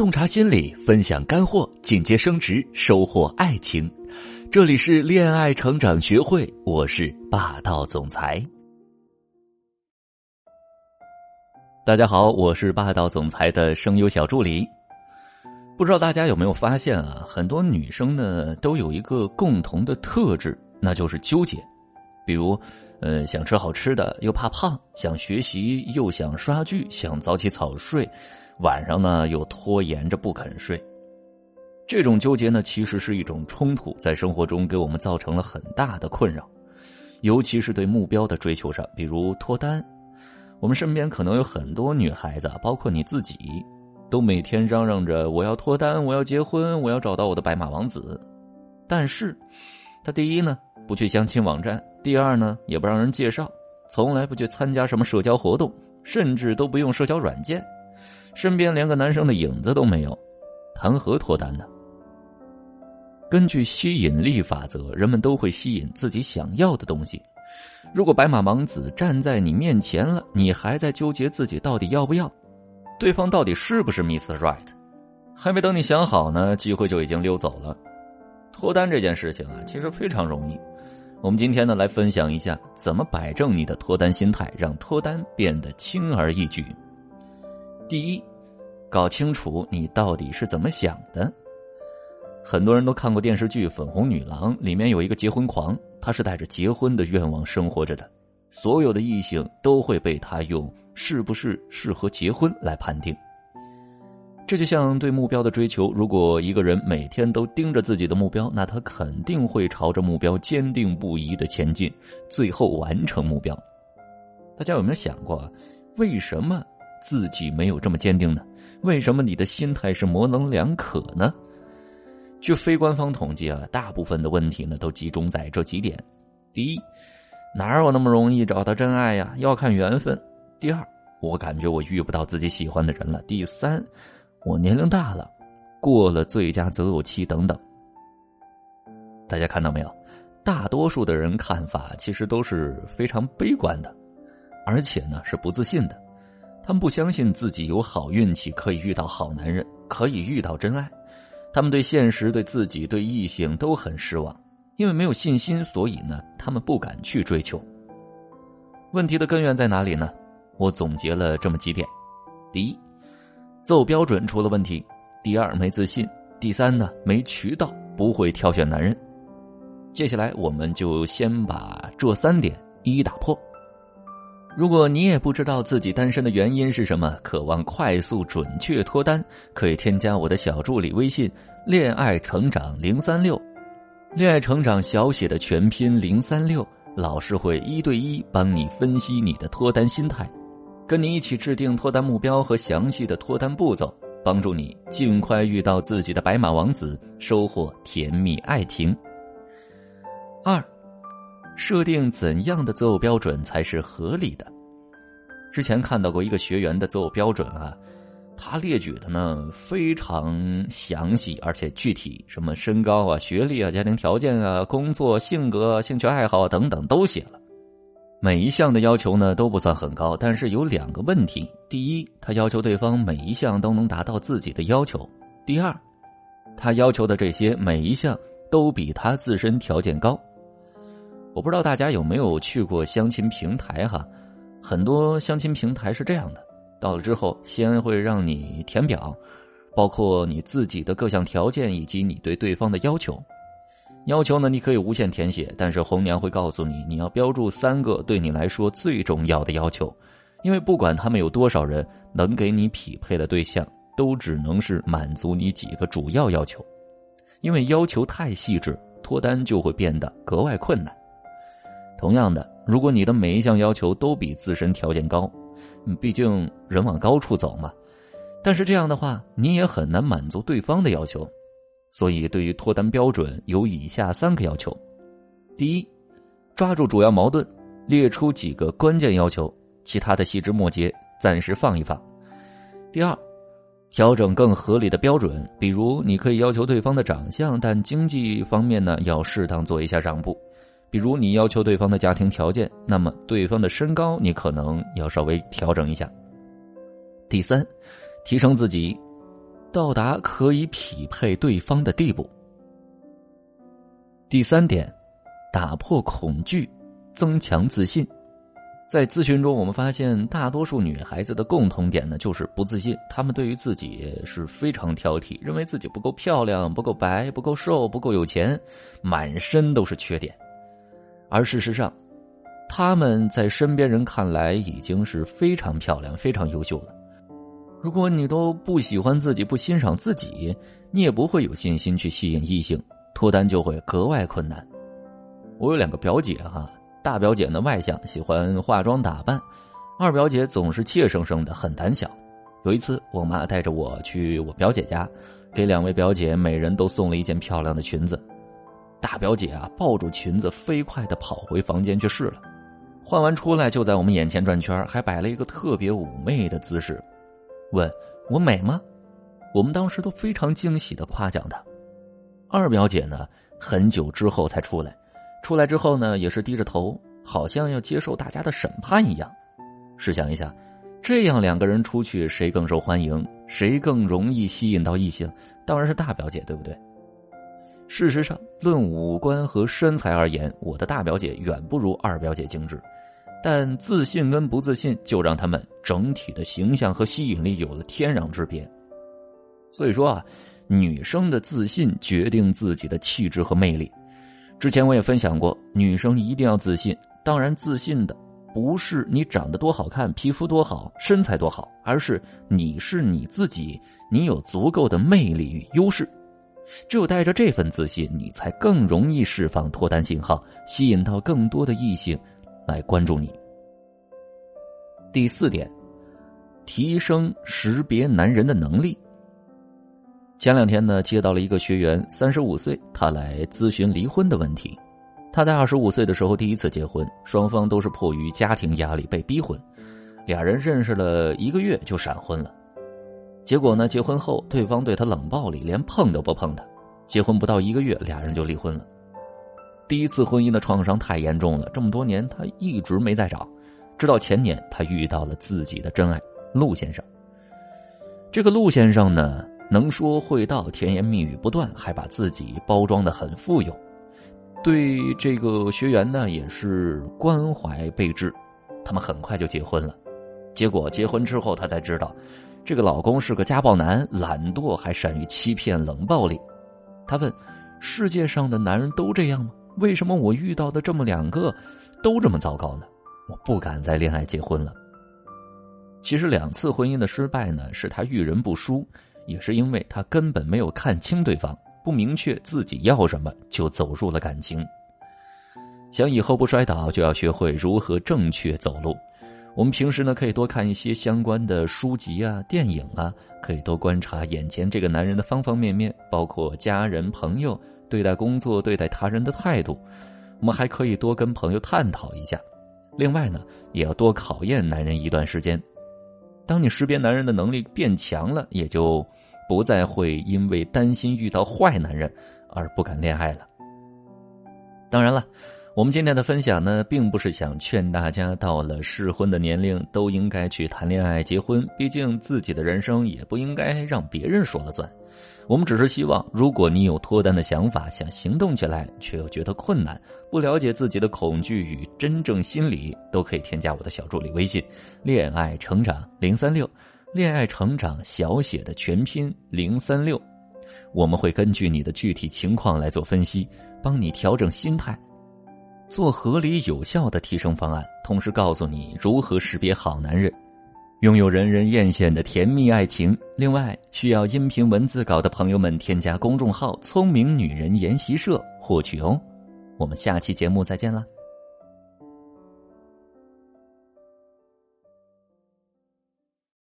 洞察心理，分享干货，进阶升职，收获爱情。这里是恋爱成长学会，我是霸道总裁。大家好，我是霸道总裁的声优小助理。不知道大家有没有发现啊？很多女生呢都有一个共同的特质，那就是纠结。比如，呃，想吃好吃的又怕胖，想学习又想刷剧，想早起早睡，晚上呢又拖延着不肯睡。这种纠结呢，其实是一种冲突，在生活中给我们造成了很大的困扰，尤其是对目标的追求上，比如脱单。我们身边可能有很多女孩子，包括你自己，都每天嚷嚷着我要脱单，我要结婚，我要找到我的白马王子。但是，他第一呢不去相亲网站，第二呢也不让人介绍，从来不去参加什么社交活动，甚至都不用社交软件，身边连个男生的影子都没有，谈何脱单呢？根据吸引力法则，人们都会吸引自己想要的东西。如果白马王子站在你面前了，你还在纠结自己到底要不要，对方到底是不是 Mr. Right，还没等你想好呢，机会就已经溜走了。脱单这件事情啊，其实非常容易。我们今天呢，来分享一下怎么摆正你的脱单心态，让脱单变得轻而易举。第一，搞清楚你到底是怎么想的。很多人都看过电视剧《粉红女郎》，里面有一个结婚狂，他是带着结婚的愿望生活着的，所有的异性都会被他用是不是适合结婚来判定。这就像对目标的追求，如果一个人每天都盯着自己的目标，那他肯定会朝着目标坚定不移的前进，最后完成目标。大家有没有想过，为什么自己没有这么坚定呢？为什么你的心态是模棱两可呢？据非官方统计啊，大部分的问题呢都集中在这几点：第一，哪有那么容易找到真爱呀？要看缘分。第二，我感觉我遇不到自己喜欢的人了。第三，我年龄大了，过了最佳择偶期等等。大家看到没有？大多数的人看法其实都是非常悲观的，而且呢是不自信的。他们不相信自己有好运气，可以遇到好男人，可以遇到真爱。他们对现实、对自己、对异性都很失望，因为没有信心，所以呢，他们不敢去追求。问题的根源在哪里呢？我总结了这么几点：第一，择偶标准出了问题；第二，没自信；第三呢，没渠道，不会挑选男人。接下来，我们就先把这三点一一打破。如果你也不知道自己单身的原因是什么，渴望快速准确脱单，可以添加我的小助理微信“恋爱成长零三六”，恋爱成长小写的全拼零三六，老师会一对一帮你分析你的脱单心态，跟你一起制定脱单目标和详细的脱单步骤，帮助你尽快遇到自己的白马王子，收获甜蜜爱情。二。设定怎样的择偶标准才是合理的？之前看到过一个学员的择偶标准啊，他列举的呢非常详细而且具体，什么身高啊、学历啊、家庭条件啊、工作、性格、兴趣爱好等等都写了。每一项的要求呢都不算很高，但是有两个问题：第一，他要求对方每一项都能达到自己的要求；第二，他要求的这些每一项都比他自身条件高。我不知道大家有没有去过相亲平台哈，很多相亲平台是这样的，到了之后先会让你填表，包括你自己的各项条件以及你对对方的要求。要求呢你可以无限填写，但是红娘会告诉你，你要标注三个对你来说最重要的要求，因为不管他们有多少人能给你匹配的对象，都只能是满足你几个主要要求，因为要求太细致，脱单就会变得格外困难。同样的，如果你的每一项要求都比自身条件高，毕竟人往高处走嘛。但是这样的话，你也很难满足对方的要求。所以，对于脱单标准有以下三个要求：第一，抓住主要矛盾，列出几个关键要求，其他的细枝末节暂时放一放；第二，调整更合理的标准，比如你可以要求对方的长相，但经济方面呢，要适当做一下让步。比如你要求对方的家庭条件，那么对方的身高你可能要稍微调整一下。第三，提升自己，到达可以匹配对方的地步。第三点，打破恐惧，增强自信。在咨询中，我们发现大多数女孩子的共同点呢，就是不自信。她们对于自己是非常挑剔，认为自己不够漂亮、不够白、不够瘦、不够有钱，满身都是缺点。而事实上，她们在身边人看来已经是非常漂亮、非常优秀了。如果你都不喜欢自己、不欣赏自己，你也不会有信心去吸引异性，脱单就会格外困难。我有两个表姐哈，大表姐呢外向，喜欢化妆打扮；二表姐总是怯生生的，很胆小。有一次，我妈带着我去我表姐家，给两位表姐每人都送了一件漂亮的裙子。大表姐啊，抱住裙子飞快的跑回房间去试了，换完出来就在我们眼前转圈，还摆了一个特别妩媚的姿势。问我美吗？我们当时都非常惊喜的夸奖她。二表姐呢，很久之后才出来，出来之后呢，也是低着头，好像要接受大家的审判一样。试想一下，这样两个人出去，谁更受欢迎？谁更容易吸引到异性？当然是大表姐，对不对？事实上，论五官和身材而言，我的大表姐远不如二表姐精致。但自信跟不自信，就让他们整体的形象和吸引力有了天壤之别。所以说啊，女生的自信决定自己的气质和魅力。之前我也分享过，女生一定要自信。当然，自信的不是你长得多好看、皮肤多好、身材多好，而是你是你自己，你有足够的魅力与优势。只有带着这份自信，你才更容易释放脱单信号，吸引到更多的异性。来关注你。第四点，提升识别男人的能力。前两天呢，接到了一个学员，三十五岁，他来咨询离婚的问题。他在二十五岁的时候第一次结婚，双方都是迫于家庭压力被逼婚，俩人认识了一个月就闪婚了。结果呢，结婚后对方对他冷暴力，连碰都不碰他。结婚不到一个月，俩人就离婚了。第一次婚姻的创伤太严重了，这么多年他一直没再找，直到前年他遇到了自己的真爱陆先生。这个陆先生呢，能说会道，甜言蜜语不断，还把自己包装的很富有，对这个学员呢也是关怀备至，他们很快就结婚了。结果结婚之后，他才知道，这个老公是个家暴男，懒惰还善于欺骗冷暴力。他问：世界上的男人都这样吗？为什么我遇到的这么两个，都这么糟糕呢？我不敢再恋爱结婚了。其实两次婚姻的失败呢，是他遇人不淑，也是因为他根本没有看清对方，不明确自己要什么，就走入了感情。想以后不摔倒，就要学会如何正确走路。我们平时呢，可以多看一些相关的书籍啊、电影啊，可以多观察眼前这个男人的方方面面，包括家人、朋友。对待工作、对待他人的态度，我们还可以多跟朋友探讨一下。另外呢，也要多考验男人一段时间。当你识别男人的能力变强了，也就不再会因为担心遇到坏男人而不敢恋爱了。当然了。我们今天的分享呢，并不是想劝大家到了适婚的年龄都应该去谈恋爱、结婚。毕竟自己的人生也不应该让别人说了算。我们只是希望，如果你有脱单的想法，想行动起来，却又觉得困难，不了解自己的恐惧与真正心理，都可以添加我的小助理微信“恋爱成长零三六”，恋爱成长小写的全拼零三六。我们会根据你的具体情况来做分析，帮你调整心态。做合理有效的提升方案，同时告诉你如何识别好男人，拥有人人艳羡的甜蜜爱情。另外，需要音频文字稿的朋友们，添加公众号“聪明女人研习社”获取哦。我们下期节目再见了。